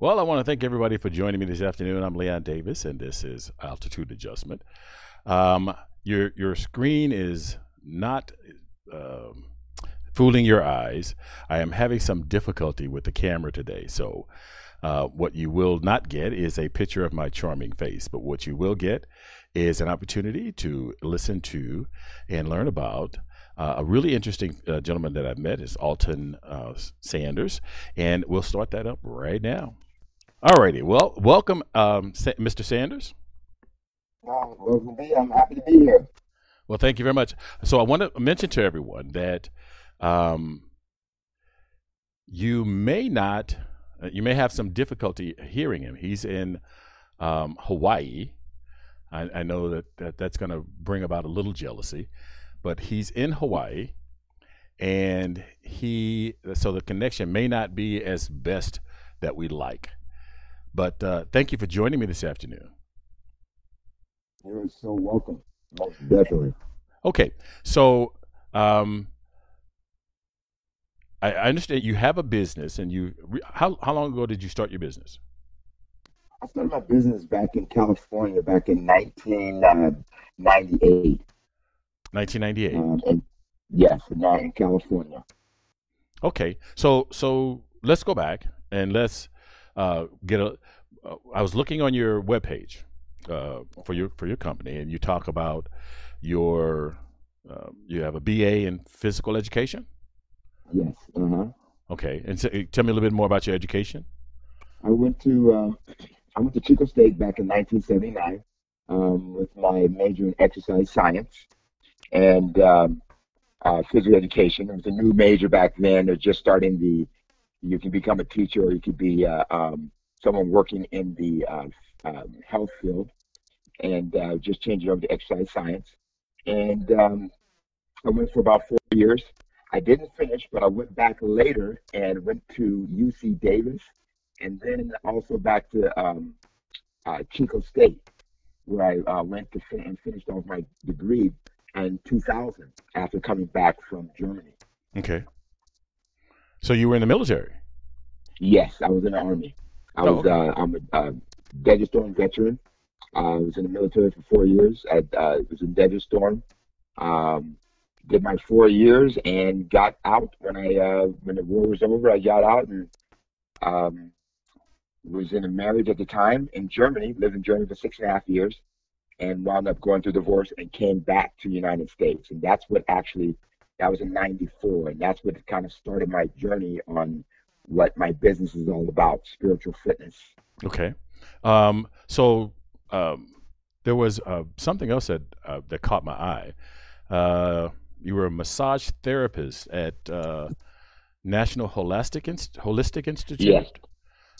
Well, I want to thank everybody for joining me this afternoon. I'm Leon Davis, and this is Altitude Adjustment. Um, your your screen is not um fooling your eyes. I am having some difficulty with the camera today, so uh, what you will not get is a picture of my charming face, but what you will get is an opportunity to listen to and learn about uh, a really interesting uh, gentleman that I've met is Alton uh, Sanders, and we'll start that up right now. All righty. Well, welcome, um, Sa- Mr. Sanders. Welcome to me. I'm happy to be here. Well, thank you very much. So I want to mention to everyone that um, you may not, uh, you may have some difficulty hearing him. He's in um, Hawaii. I, I know that, that that's going to bring about a little jealousy, but he's in Hawaii, and he so the connection may not be as best that we like. But uh, thank you for joining me this afternoon. You're so welcome. Most definitely. Okay, so um, I, I understand you have a business, and you how how long ago did you start your business? I started my business back in California back in 1998. 1998. Um, and yes, now in California. Okay, so so let's go back and let's uh, get a. Uh, I was looking on your webpage uh, for your for your company, and you talk about your uh, you have a BA in physical education. Yes. Uh huh. Okay, and so, tell me a little bit more about your education. I went to uh, I went to Chico State back in 1979 um, with my major in exercise science and um, uh, physical education. It was a new major back then. They're just starting the. You can become a teacher, or you could be uh, um, someone working in the uh, um, health field, and uh, just changed it over to exercise science. And um, I went for about four years. I didn't finish, but I went back later and went to UC Davis, and then also back to um, uh, Chico State, where I uh, went to fin- and finished off my degree in 2000 after coming back from Germany. Okay. So you were in the military. Yes, I was in the army. I Oh, was okay. uh, I'm a uh, Desert Storm veteran. Uh, I was in the military for four years. I uh, was in Desert Storm. Um, did my four years and got out when I uh, when the war was over. I got out and um, was in a marriage at the time in Germany. Lived in Germany for six and a half years, and wound up going through divorce and came back to the United States. And that's what actually that was in '94, and that's what kind of started my journey on what my business is all about: spiritual fitness. Okay. Um, so um, there was uh, something else that uh, that caught my eye. Uh, you were a massage therapist at uh, National Holistic Inst- Holistic Institute. Yes,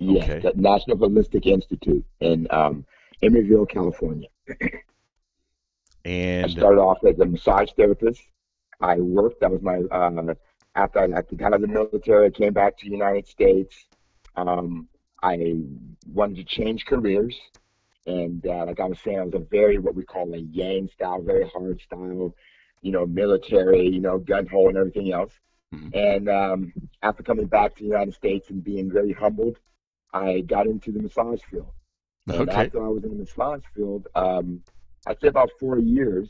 yes, Okay. the National Holistic Institute in um, Emeryville, California. and I And started off as a massage therapist. I worked. That was my uh, after I after got out of the military. I came back to the United States. Um, I wanted to change careers, and uh, like I was saying, I was a very what we call a Yang style, very hard style. You know, military. You know, gun ho and everything else. Mhm. And um, after coming back to the United States and being very humbled, I got into the massage field. And okay, after I was in the massage field, um, I'd say about four years,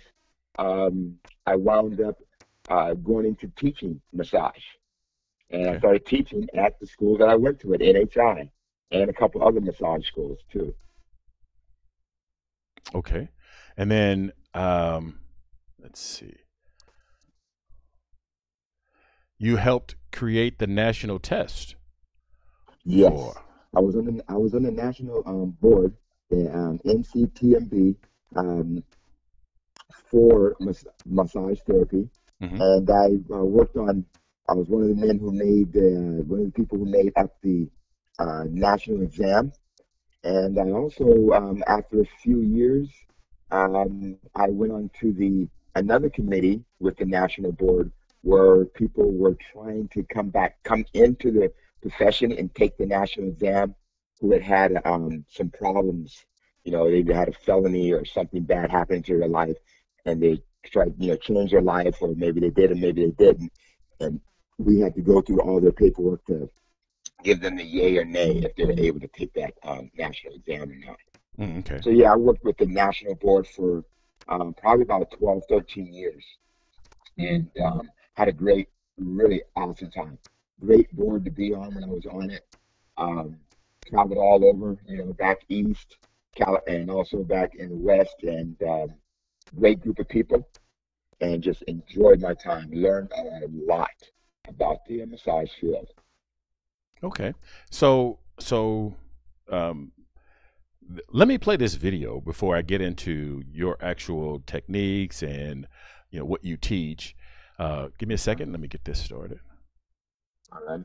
um, I wound up uh, going into teaching massage. And Okay. I started teaching at the school that I went to at NHI and a couple other massage schools too. okay. And then um, let's see. You helped create the national test. Yes. for- I was on the I was on the national um, board, the um, NCTMB, um, for mas- massage therapy, Mhm. and I uh, worked on. I was one of the men who made the one of the people who made up the uh, national exam, and I also, um, after a few years, um, I went on to the another committee with the national board where people were trying to come back, come into the profession and take the national exam who had had um, some problems. You know, they had a felony or something bad happen to their life, and they tried, you know, change their life, or maybe they did, or maybe they didn't. And we had to go through all their paperwork to give them the yay or nay if they're able to take that um, national exam or not. Mm, okay. So yeah, I worked with the national board for um, probably about 12, 13 years, and um, had a great, really awesome time. Great board to be on when I was on it. Um, traveled all over, you know, back east, Cal- and also back in the west, and um, great group of people, and just enjoyed my time. Learned a lot about the massage field. Okay. So so um, th- let me play this video before I get into your actual techniques and you know what you teach. Uh, give me a second. Let me get this started. All right.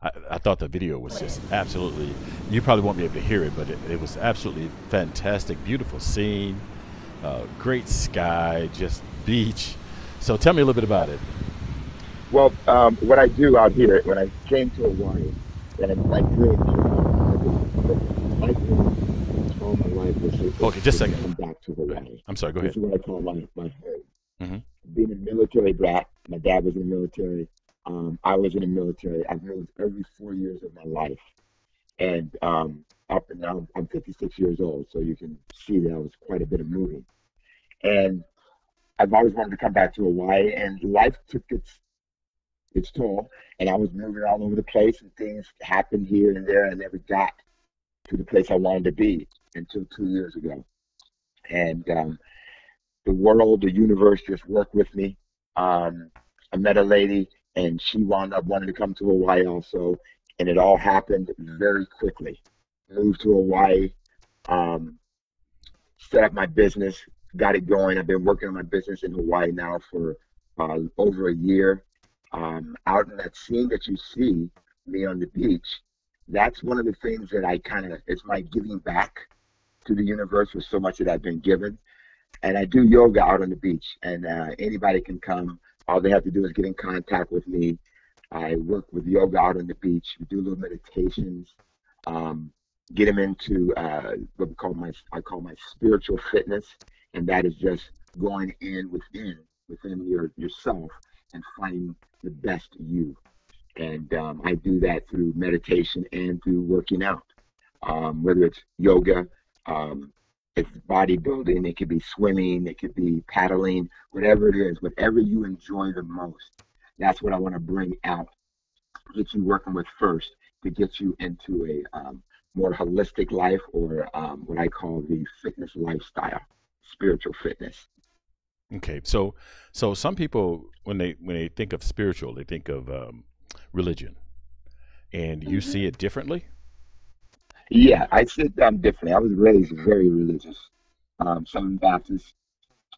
I, I thought the video was just absolutely. You probably won't be able to hear it, but it, it was absolutely fantastic. Beautiful scene, uh, great sky, just beach. So tell me a little bit about it. Well, um, what I do out here when I came to Hawaii, and my dream, my dream all my life was to, Okay, just a second. come back to Hawaii. I'm sorry. Go ahead. This is what I call my my home. Mhm. Being a military brat, my dad was in the military. Um, I was in the military. I've moved every four years of my life, and um, up and now I'm 56 years old, so you can see that I was quite a bit of moving. And I've always wanted to come back to Hawaii, and life took its its toll, and I was moving all over the place, and things happened here and there. I never got to the place I wanted to be until two years ago, and um, the world, the universe, just worked with me. Um, I met a lady, and she wound up wanting to come to Hawaii also, and it all happened very quickly. Moved to Hawaii, um, set up my business, got it going. I've been working on my business in Hawaii now for uh, over a year. Um, out in that scene that you see me on the beach, that's one of the things that I kind of, it's my giving back to the universe for so much that I've been given. And I do yoga out on the beach, and uh, anybody can come. All they have to do is get in contact with me. I work with yoga out on the beach. We do little meditations, um, get them into uh, what we call my I call my spiritual fitness, and that is just going in within within your yourself and finding the best you. And um, I do that through meditation and through working out, um, whether it's yoga, um, it's bodybuilding, it could be swimming, it could be paddling, whatever it is, whatever you enjoy the most. That's what I want to bring out, get you working with first to get you into a um, more holistic life or um, what I call the fitness lifestyle, spiritual fitness. Okay, so so some people when they when they think of spiritual, they think of um, religion, and you see it differently. Yeah, I sit down differently. I was raised very religious, um, Southern Baptist,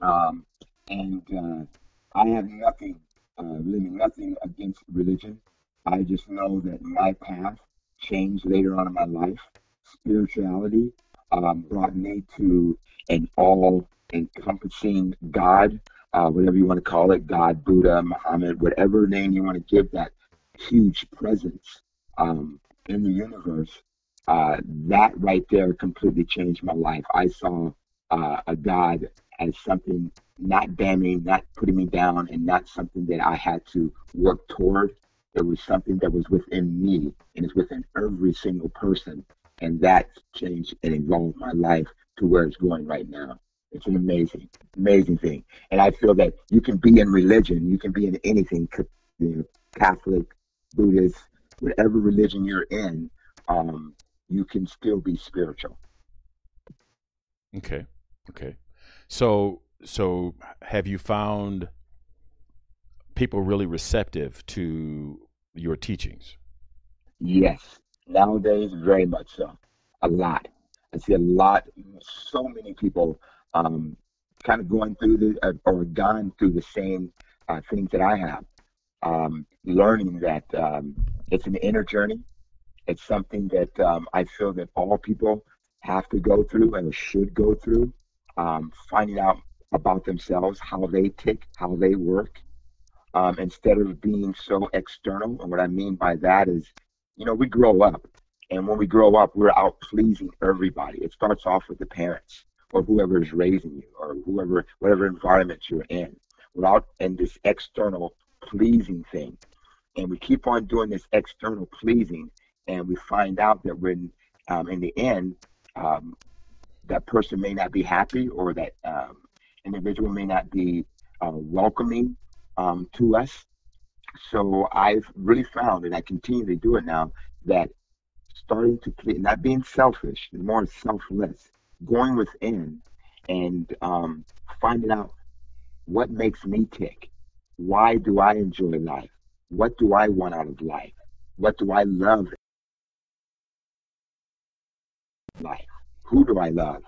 um, and uh, I have nothing, uh, really nothing against religion. I just know that my path changed later on in my life. Spirituality um, brought me to an all-encompassing God, uh, whatever you want to call it, God, Buddha, Muhammad, whatever name you want to give that huge presence um, in the universe uh, that right there completely changed my life. I saw uh, a God as something not damning, not putting me down, and not something that I had to work toward. It was something that was within me and it's within every single person. And that changed and evolved my life to where it's going right now. It's an amazing, amazing thing. And I feel that you can be in religion, you can be in anything, you know, Catholic, Buddhist, whatever religion you're in. Um, you can still be spiritual. Okay, okay. So so have you found people really receptive to your teachings? Yes, nowadays, very much so. A lot. I see a lot, so many people um, kind of going through the, uh, or gone through the same uh, things that I have. Um, learning that um, it's an inner journey. It's something that um, I feel that all people have to go through and should go through. Um, finding out about themselves, how they tick, how they work, um, instead of being so external. And what I mean by that is, you know, we grow up, and when we grow up, we're out pleasing everybody. It starts off with the parents or whoever is raising you or whoever, whatever environment you're in. We're out in this external pleasing thing, and we keep on doing this external pleasing, and we find out that when um, in the end um, that person may not be happy or that um, individual may not be uh, welcoming um, to us. So I've really found, and I continue to do it now, that starting to please, not being selfish, more selfless, going within and um, finding out what makes me tick. Why do I enjoy life? What do I want out of life? What do I love life? Who do I love?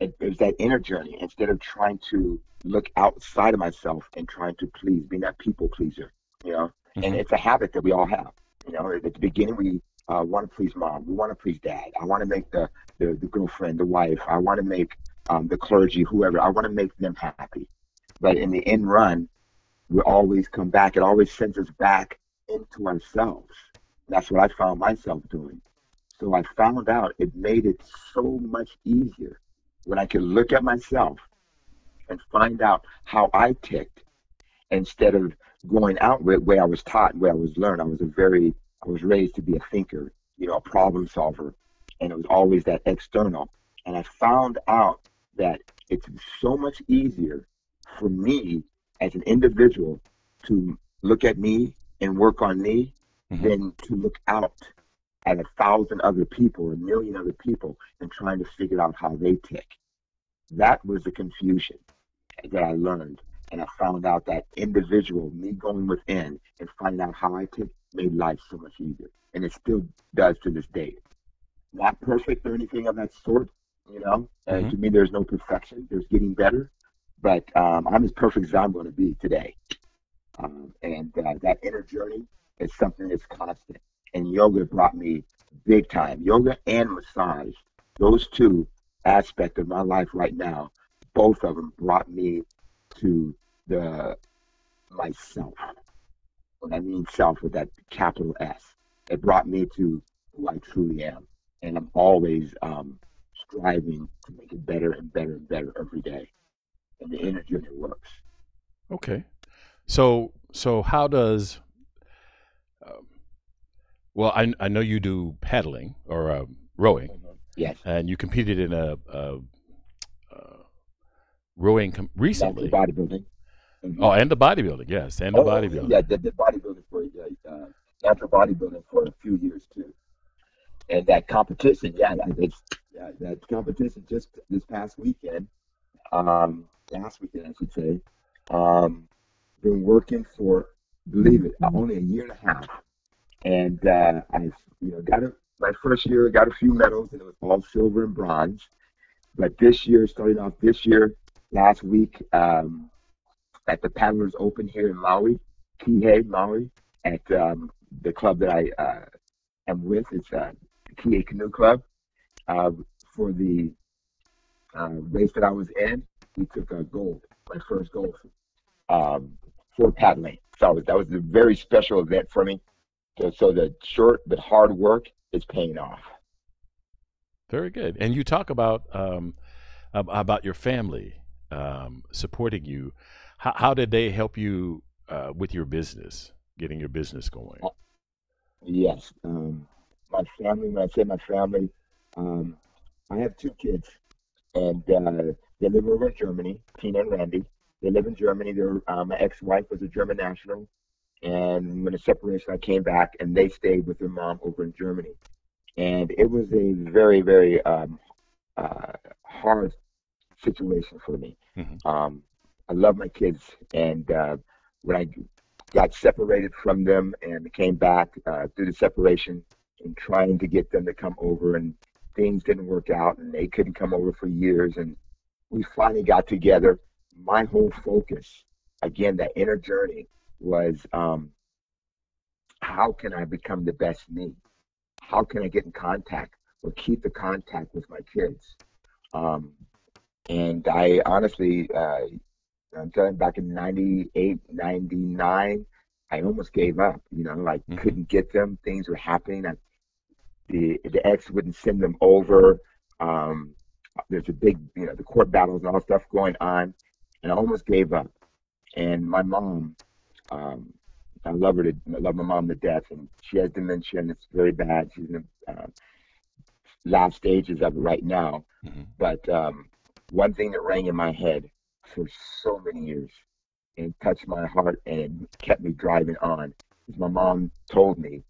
It, it's that inner journey instead of trying to look outside of myself and trying to please, being that people pleaser, you know. Mm-hmm. And it's a habit that we all have. You know, at the beginning we uh, want to please mom, we want to please dad. I want to make the, the the girlfriend, the wife. I want to make um, the clergy, whoever. I want to make them happy. But in the end run, we always come back. It always sends us back into ourselves. That's what I found myself doing. So I found out it made it so much easier when I could look at myself and find out how I ticked instead of going out with where I was taught, where I was learned. I was a very, I was raised to be a thinker, you know, a problem solver, and it was always that external. And I found out that it's so much easier for me as an individual to look at me and work on me mm-hmm. than to look out at a thousand other people, a million other people, and trying to figure out how they tick. That was the confusion that I learned. And I found out that individual, me going within and finding out how I tick, made life so much easier. And it still does to this day. Not perfect or anything of that sort, you know. Mm-hmm. And to me, there's no perfection. There's getting better. But um, I'm as perfect as I'm going to be today. Um, and uh, that inner journey is something that's constant. And yoga brought me big time. Yoga and massage, those two aspects of my life right now, both of them brought me to the myself. When I mean self with that capital S, it brought me to who I truly am. And I'm always um, striving to make it better and better and better every day. And the inner journey works. Okay. So, so how does, well, I, I know you do paddling or uh, rowing. Yes. And you competed in a, a, a rowing com- recently. bodybuilding. Mm-hmm. Oh, and the bodybuilding, yes, and the oh, bodybuilding. Yeah, did, did bodybuilding for uh, natural bodybuilding for a few years too. And that competition, yeah, it's, yeah, that competition just this past weekend, um, last weekend I should say, um, been working for, believe it, only a year and a half, and uh, I, you know, got a my first year, got a few medals, and it was all silver and bronze. But this year, starting off this year, last week um, at the Paddlers Open here in Maui, Kihei, Maui, at um, the club that I uh, am with. It's uh, the Kihei Canoe Club. Uh, for the uh, race that I was in, we took a gold, my first gold um, for paddling. So that was a very special event for me. So, the short but hard work is paying off. Very good. And you talk about um, about your family um, supporting you. How, how, did they help you uh, with your business, getting your business going? Yes, um, my family. When I say my family, um, I have two kids, and uh, they live over in Germany. Tina and Randy. They live in Germany. Their uh, my ex-wife was a German national, and when the separation, I came back, and they stayed with their mom over in Germany. And it was a very, very um, uh, hard situation for me. Mm-hmm. Um, I love my kids, and uh, when I got separated from them and came back uh, through the separation and trying to get them to come over, and things didn't work out, and they couldn't come over for years, and we finally got together. My whole focus, again, that inner journey was um, how can I become the best me? How can I get in contact or keep the contact with my kids? Um, and I honestly, uh, I'm telling back in 98, 99, I almost gave up. You know, like mm-hmm. couldn't get them. Things were happening. I, the the ex wouldn't send them over. Um, there's a big, you know, the court battles and all stuff going on, and I almost gave up. And my mom um, I love her to I love my mom to death, and she has dementia, and it's very bad. She's in the uh, last stages of it right now. Mhm. But um, one thing that rang in my head for so many years and touched my heart and it kept me driving on is my mom told me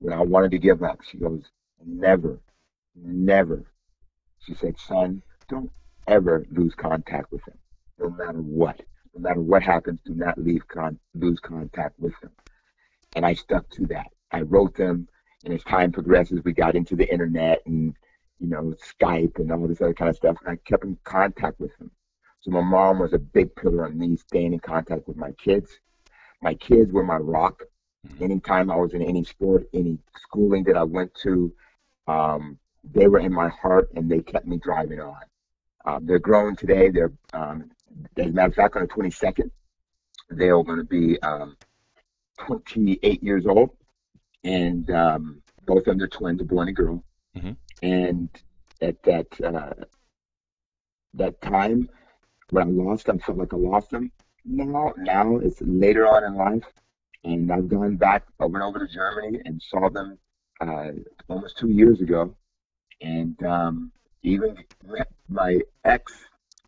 when I wanted to give up, she goes, never, never. She said, son, don't ever lose contact with him, no matter what. No matter what happens, do not leave con- lose contact with them. And I stuck to that. I wrote them, and as time progresses, we got into the internet and you know Skype and all this other kind of stuff. And I kept in contact with him. So my mom was a big pillar on me staying in contact with my kids. My kids were my rock. Mhm. Anytime I was in any sport, any schooling that I went to, um, they were in my heart and they kept me driving on. Um, they're grown today. They're, um, as a matter of fact, on the 22nd, they are going to be um, 28 years old, and um, both of them are twins, a boy and a girl. Mhm. And at that uh, that time when I lost them, I felt like I lost them. Now, now it's later on in life, and I've gone back over and over to Germany and saw them uh, almost two years ago, and um, even my my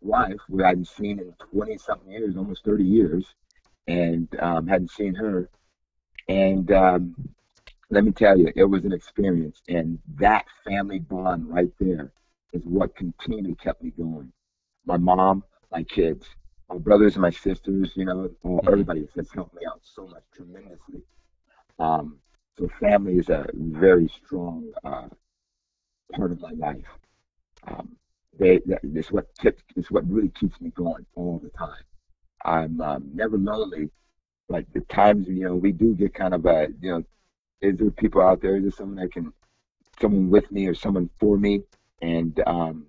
ex-wife, who I hadn't seen in 20 something years, almost 30 years, and um, hadn't seen her. And um, let me tell you, it was an experience, and that family bond right there is what continually kept me going. My mom, my kids, my brothers and my sisters, you know, Mhm. everybody has helped me out so much tremendously. Um, so family is a very strong uh, part of my life. Um, they, that, it's what keeps, it's what really keeps me going all the time. I'm um, never lonely, but the times you know we do get kind of a you know, is there people out there? Is there someone that can, someone with me or someone for me? And um,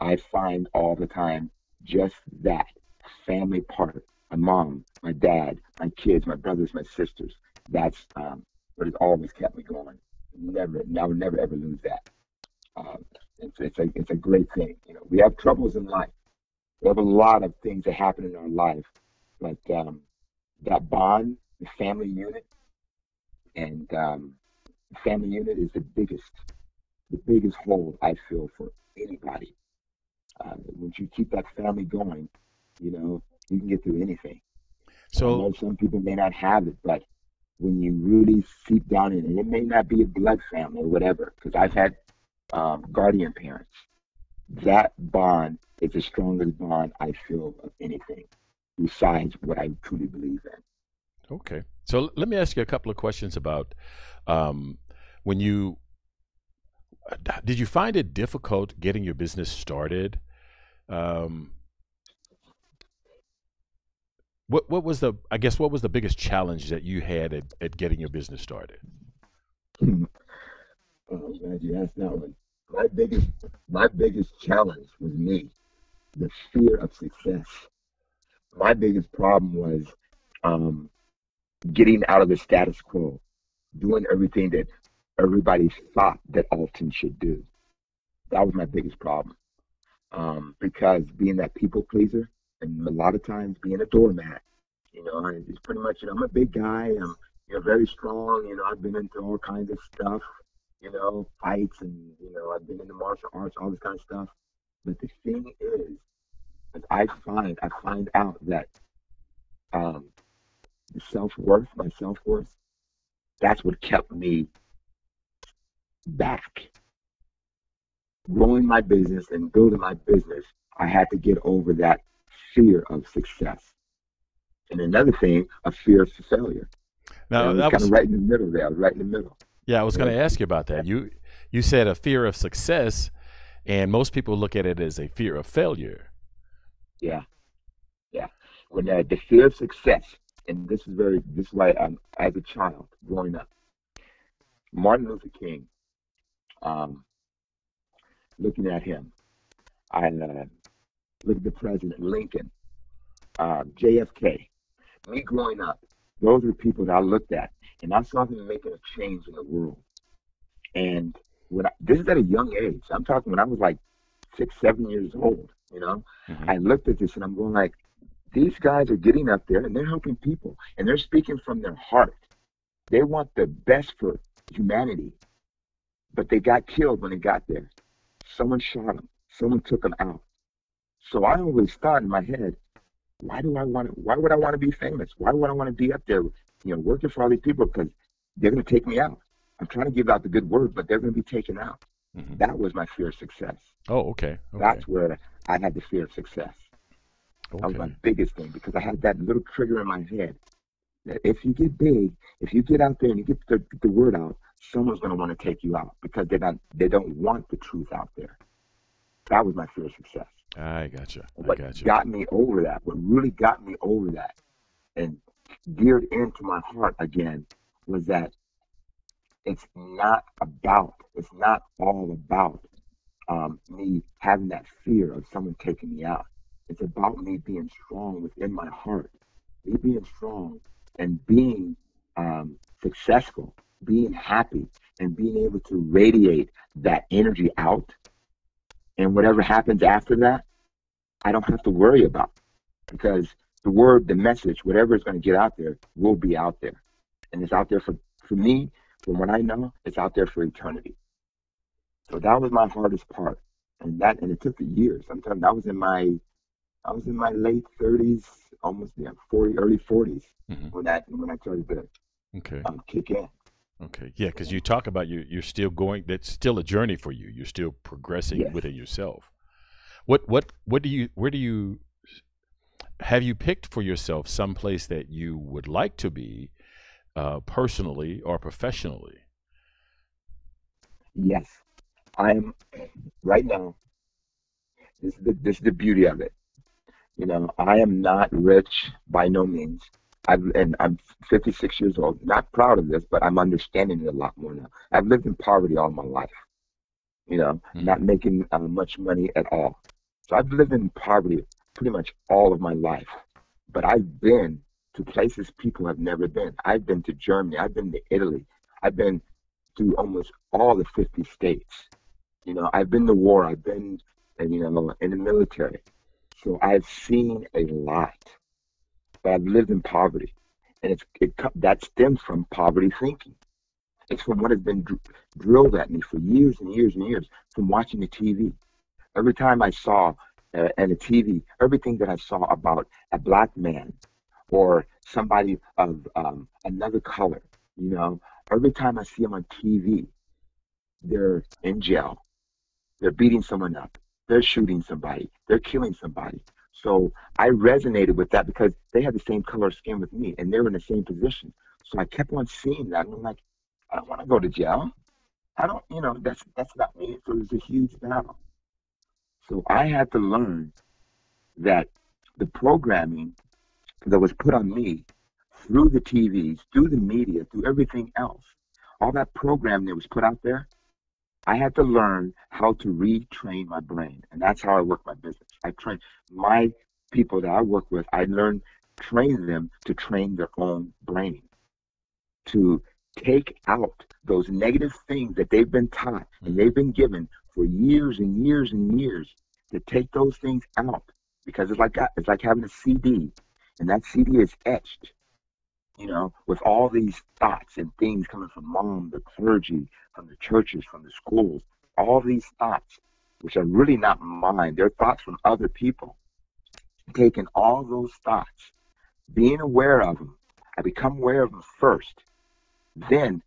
I find all the time just that family part. My mom, my dad, my kids, my brothers, my sisters. That's um, what has always kept me going. Never, I would never ever lose that. Um, it's, it's a it's a great thing. You know, we have troubles in life. We have a lot of things that happen in our life, but um, that bond, the family unit, and um, the family unit is the biggest, the biggest hold I feel for anybody. Uh, once you keep that family going, you know, you can get through anything. So some people may not have it, but when you really seep down in it, it may not be a blood family or whatever, because I've had um, guardian parents. That bond is the strongest bond I feel of anything, besides what I truly believe in. Okay. So let me ask you a couple of questions about um, when you uh, did you find it difficult getting your business started? Um, what what was the I guess what was the biggest challenge that you had at, at getting your business started? Oh, I'm glad you asked that one. My biggest, my biggest challenge was me, the fear of success. My biggest problem was um, getting out of the status quo, doing everything that everybody thought that Alton should do. That was my biggest problem. Um, because being that people pleaser, and a lot of times being a doormat, you know, it's pretty much, you know, I'm a big guy, I'm you know, very strong, you know, I've been into all kinds of stuff, you know, fights and, you know, I've been into martial arts, all this kind of stuff. But the thing is, I find, I find out that um, the self-worth, my self-worth, that's what kept me back. Growing my business and building my business, I had to get over that fear of success. And another thing, a fear of failure. Now I was that kind was of right in the middle there. I was right in the middle. Yeah, I was going to ask you about that. You you said a fear of success, and most people look at it as a fear of failure. Yeah, yeah. When uh, the fear of success, and this is very, this is why um, as a child growing up, Martin Luther King, um, looking at him, I uh, look at the president Lincoln, uh, JFK. Me growing up, those are people that I looked at, and I saw them making a change in the world. And when I, this is at a young age, I'm talking when I was like six, seven years old. You know, Mhm. I looked at this and I'm going like, these guys are getting up there and they're helping people and they're speaking from their heart. They want the best for humanity, but they got killed when they got there. Someone shot them. Someone took them out. So I always thought in my head, why do I want to? Why would I want to be famous? Why would I want to be up there, you know, working for all these people? Because they're going to take me out. I'm trying to give out the good word, but they're going to be taken out. Mm-hmm. That was my fear of success. Oh, okay. okay. That's where I had the fear of success. Okay. That was my biggest thing because I had that little trigger in my head that if you get big, if you get out there and you get the, the word out, someone's going to want to take you out because they don't they don't want the truth out there. That was my fear of success. I gotcha. I what gotcha. got me over that, what really got me over that, and geared into my heart again, was that it's not about, it's not all about um, me having that fear of someone taking me out. It's about me being strong within my heart, me being strong and being um, successful, being happy, and being able to radiate that energy out. And whatever happens after that, I don't have to worry about because the word, the message, whatever is going to get out there will be out there. And it's out there for, for me, from what I know, it's out there for eternity. So that was my hardest part. And that and it took years. Sometimes I was in my I was in my late thirties, almost yeah, forty, early 40s mm-hmm. when that when I started to okay. um, kick in. Okay, yeah, because you talk about you you're still going. That's still a journey for you. You're still progressing yes. within yourself. What what what do you where do you have you picked for yourself some place that you would like to be uh, personally or professionally? Yes, I'm right now. This is the this is the beauty of it. You know, I am not rich by no means. I've, and I'm 56 years old. Not proud of this, but I'm understanding it a lot more now. I've lived in poverty all my life. You know, mm-hmm. not making uh, much money at all. So I've lived in poverty pretty much all of my life. But I've been to places people have never been. I've been to Germany. I've been to Italy. I've been to almost all the 50 states. You know, I've been to war. I've been, you know, in the military. So I've seen a lot, but I've lived in poverty, and it's it that stems from poverty thinking. It's from what has been dr- drilled at me for years and years and years from watching the TV. Every time I saw uh, and the TV, everything that I saw about a black man or somebody of um, another color, you know, every time I see them on TV, they're in jail, they're beating someone up, they're shooting somebody, they're killing somebody. So I resonated with that because they had the same color skin with me and they were in the same position. So I kept on seeing that and I'm like, I don't want to go to jail. I don't, you know, that's that's not me. So it was a huge battle. So I had to learn that the programming that was put on me through the TVs, through the media, through everything else, all that programming that was put out there, I had to learn how to retrain my brain. And that's how I work my business. I train my people that I work with, I learn, train them to train their own brain, to take out those negative things that they've been taught and mm-hmm. they've been given for years and years and years, to take those things out. Because it's like it's like having a CD, and that CD is etched you know, with all these thoughts and things coming from mom, the clergy, from the churches, from the schools, all these thoughts, which are really not mine, they're thoughts from other people. Taking all those thoughts, being aware of them, I become aware of them first. Then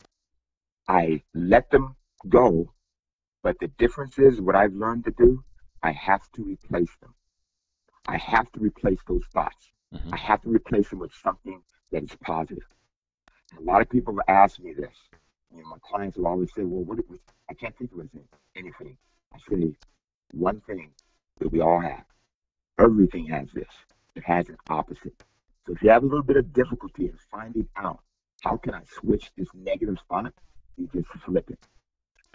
I let them go. But the difference is what I've learned to do, I have to replace them. I have to replace those thoughts. Mm-hmm. I have to replace them with something that is positive. A lot of people have asked me this. You know, my clients will always say, "Well, what? Was, I can't think of anything." I say one thing that we all have. Everything has this. It has an opposite. So if you have a little bit of difficulty in finding out how can I switch this negative spot, you just flip it.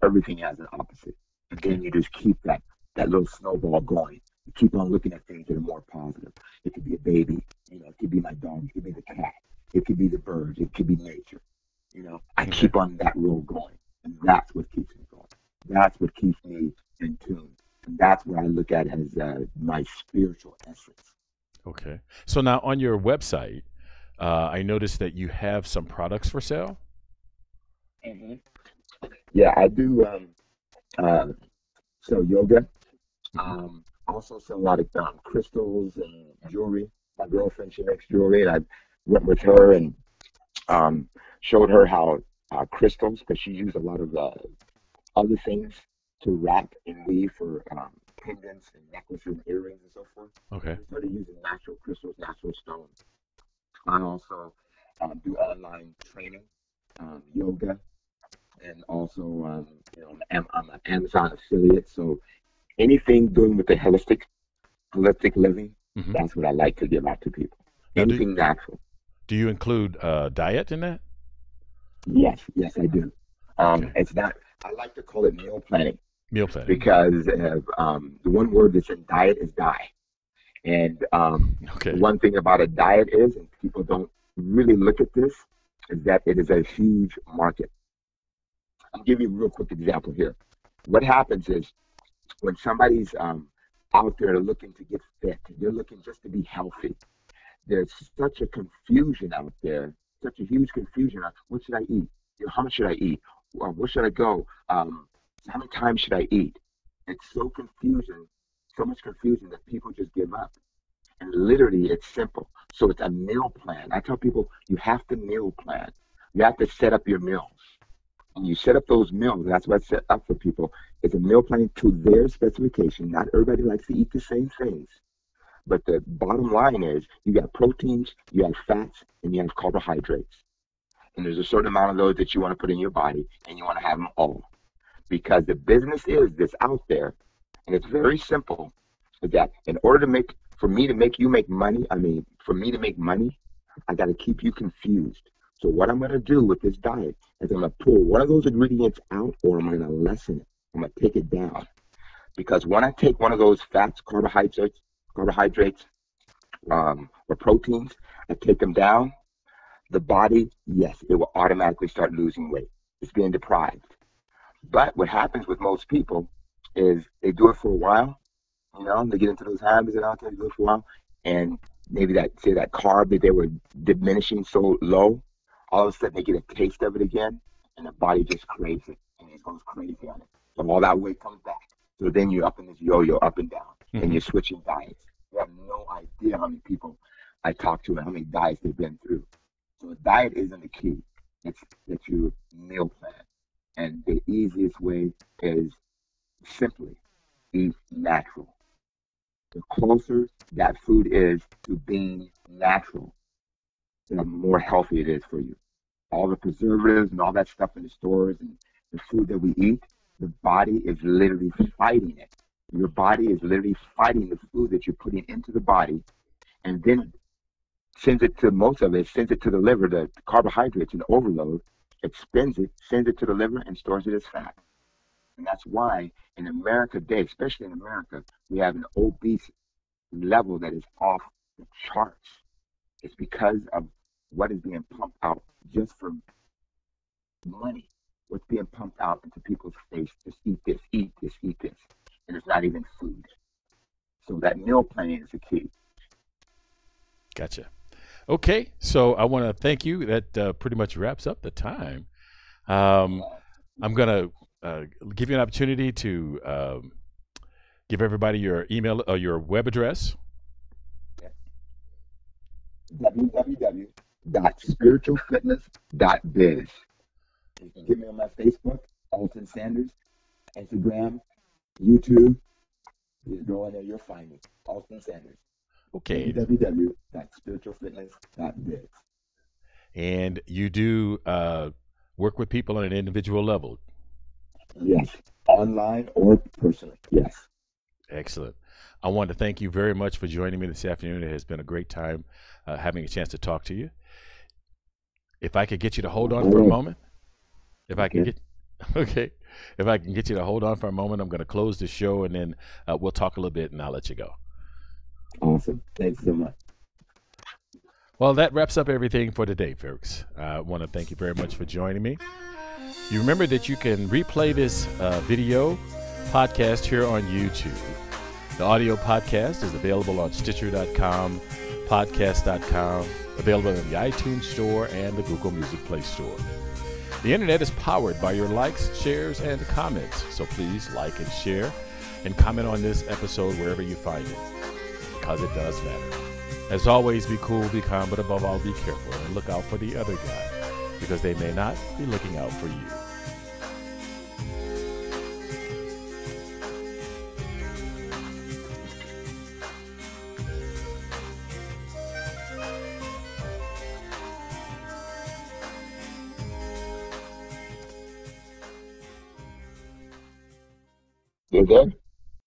Everything has an opposite, and then you just keep that that little snowball going. Keep on looking at things that are more positive. It could be a baby, you know, it could be my dog, it could be the cat, it could be the birds, it could be nature. You know, I keep on that road going. And that's what keeps me going. That's what keeps me in tune. And that's what I look at as uh, my spiritual essence. Okay. So now on your website, uh, I noticed that you have some products for sale. Mm-hmm. Yeah, I do. Um, uh, so yoga. Um, also sell a lot of um, crystals and jewelry. My girlfriend, she makes jewelry, and I went with her and um, showed her how uh, crystals, because she used a lot of uh, other things to wrap and weave for um, pendants and necklaces and earrings and so forth. Okay. I started using natural crystals, natural stones. I also um, do online training, um, yoga, and also um, you know I'm, I'm an Amazon affiliate. So anything doing with the holistic, holistic living, Mhm. that's what I like to give out to people. Now, do- Anything natural. Do you include uh, diet in that? Yes, yes, I do. Um, Okay. It's not. I like to call it meal planning. Meal planning. because uh, um, the one word that's in diet is die. And um, Okay. one thing about a diet is, and people don't really look at this, is that it is a huge market. I'll give you a real quick example here. What happens is when somebody's um, out there looking to get fit, they're looking just to be healthy. There's such a confusion out there, such a huge confusion on what should I eat? How much should I eat? Well, where should I go? Um, how many times should I eat? It's so confusing, so much confusion that people just give up. And literally, it's simple. So it's a meal plan. I tell people you have to meal plan. You have to set up your meals. And you set up those meals. That's what's set up for people. It's a meal plan to their specification. Not everybody likes to eat the same things. But the bottom line is you got proteins, you have fats, and you have carbohydrates. And there's a certain amount of those that you want to put in your body, and you want to have them all because the business is that's out there, and it's very simple. That in order to make for me to make you make money, I mean, for me to make money, I got to keep you confused. So what I'm going to do with this diet is I'm going to pull one of those ingredients out, or I'm going to lessen it. I'm going to take it down, because when I take one of those fats, carbohydrates, carbohydrates, um, or proteins, I take them down. The body, yes, it will automatically start losing weight. It's being deprived. But what happens with most people is they do it for a while, you know, they get into those habits and they do it for a while, and maybe that say that carb that they were diminishing so low, all of a sudden they get a taste of it again, and the body just craves it, and it goes crazy on it. So all that weight comes back. So then you're up in this yo-yo, up and down, Mhm. and you're switching diets. You have no idea how many people I talk to and how many diets they've been through. So a diet isn't the key. It's that you meal plan. And the easiest way is simply eat natural. The closer that food is to being natural, the more healthy it is for you. All the preservatives and all that stuff in the stores and the food that we eat, the body is literally fighting it. Your body is literally fighting the food that you're putting into the body and then sends it to most of it, sends it to the liver, the carbohydrates and overload, it spins it, sends it to the liver, and stores it as fat. And that's why in America today, especially in America, we have an obese level that is off the charts. It's because of what is being pumped out just for money. What's being pumped out into people's face, just eat this, eat this, eat this. And it's not even food. So that meal planning is the key. Gotcha. Okay, so I want to thank you. That uh, pretty much wraps up the time. Um, I'm going to uh, give you an opportunity to um, give everybody your email or your web address. www.spiritualfitness.biz. You can get me on my Facebook, Alton Sanders, Instagram, YouTube. Just go in there, you'll find me. Alton Sanders. Okay, www.spiritualfitness.biz. and you do uh, work with people on an individual level. Yes, online or personally. Yes. Excellent. I want to thank you very much for joining me this afternoon. It has been a great time uh, having a chance to talk to you. If I could get you to hold on for a moment, if I can get, okay, if I can get you to hold on for a moment, I'm going to close the show and then uh, we'll talk a little bit and I'll let you go. Awesome. Thanks so much. Well, that wraps up everything for today, folks. I want to thank you very much for joining me. You remember that you can replay this uh, video podcast here on YouTube. The audio podcast is available on Stitcher.com, Podcast.com, available in the iTunes Store and the Google Music Play Store. The internet is powered by your likes, shares, and comments. So please like and share and comment on this episode wherever you find it because it does matter. As always, be cool, be calm, but above all, be careful and look out for the other guy because they may not be looking out for you. You there?